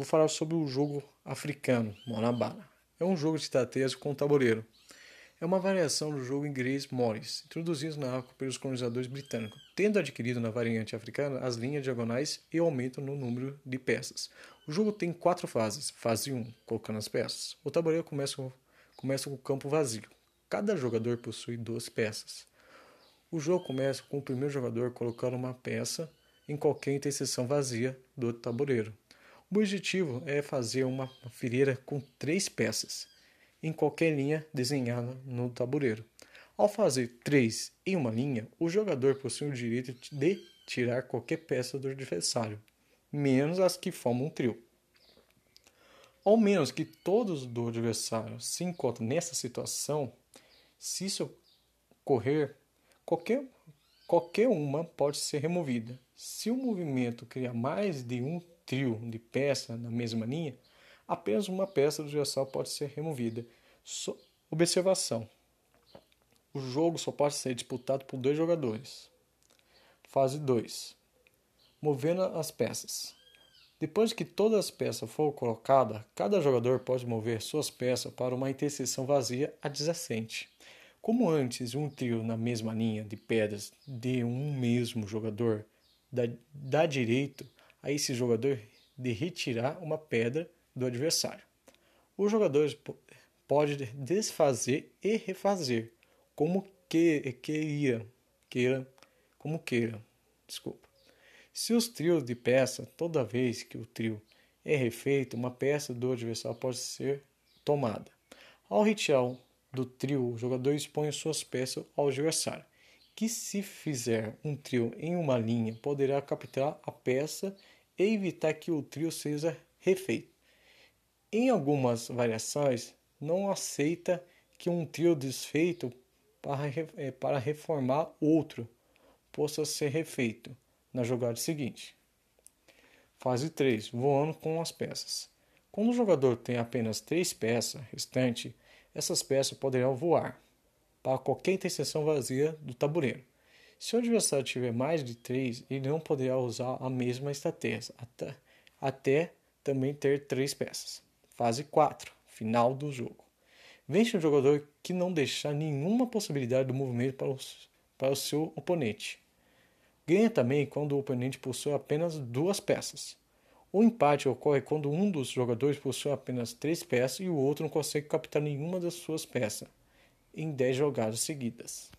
vou falar sobre o jogo africano, Monabana. É um jogo de estratégia com tabuleiro. É uma variação do jogo inglês Morris, introduzido na África pelos colonizadores britânicos, tendo adquirido na variante africana as linhas diagonais e aumento no número de peças. O jogo tem quatro fases. Fase 1, colocando as peças. O tabuleiro começa, começa com o campo vazio. Cada jogador possui duas peças. O jogo começa com o primeiro jogador colocando uma peça em qualquer interseção vazia do tabuleiro. O objetivo é fazer uma fileira com três peças em qualquer linha desenhada no tabuleiro. Ao fazer três em uma linha, o jogador possui o direito de tirar qualquer peça do adversário, menos as que formam um trio. Ao menos que todos do adversário se encontrem nessa situação, se isso ocorrer, qualquer, qualquer uma pode ser removida. Se o movimento criar mais de um trio de peça na mesma linha, apenas uma peça do adversário pode ser removida. So observação: o jogo só pode ser disputado por dois jogadores. Fase 2: Movendo as peças. Depois que todas as peças foram colocadas, cada jogador pode mover suas peças para uma interseção vazia adjacente. Como antes, um trio na mesma linha de pedras de um mesmo jogador dá direito a esse jogador de retirar uma pedra do adversário. Os jogadores podem desfazer e refazer como que, queira, queira, como queira. Desculpa. Se os trios de peça, toda vez que o trio é refeito, uma peça do adversário pode ser tomada. Ao retirar do trio, o jogador expõe suas peças ao adversário, que se fizer um trio em uma linha, poderá capturar a peça e evitar que o trio seja refeito. Em algumas variações, não aceita que um trio desfeito para, é, para reformar outro possa ser refeito na jogada seguinte. Fase 3 Voando com as peças. Quando o jogador tem apenas três peças restantes, essas peças poderão voar para qualquer interseção vazia do tabuleiro. Se o adversário tiver mais de 3, ele não poderá usar a mesma estratégia, até, até também ter 3 peças. Fase 4 Final do jogo. Vence um jogador que não deixar nenhuma possibilidade do movimento para o, para o seu oponente. Ganha também quando o oponente possui apenas duas peças. O empate ocorre quando um dos jogadores possui apenas três peças e o outro não consegue captar nenhuma das suas peças em 10 jogadas seguidas.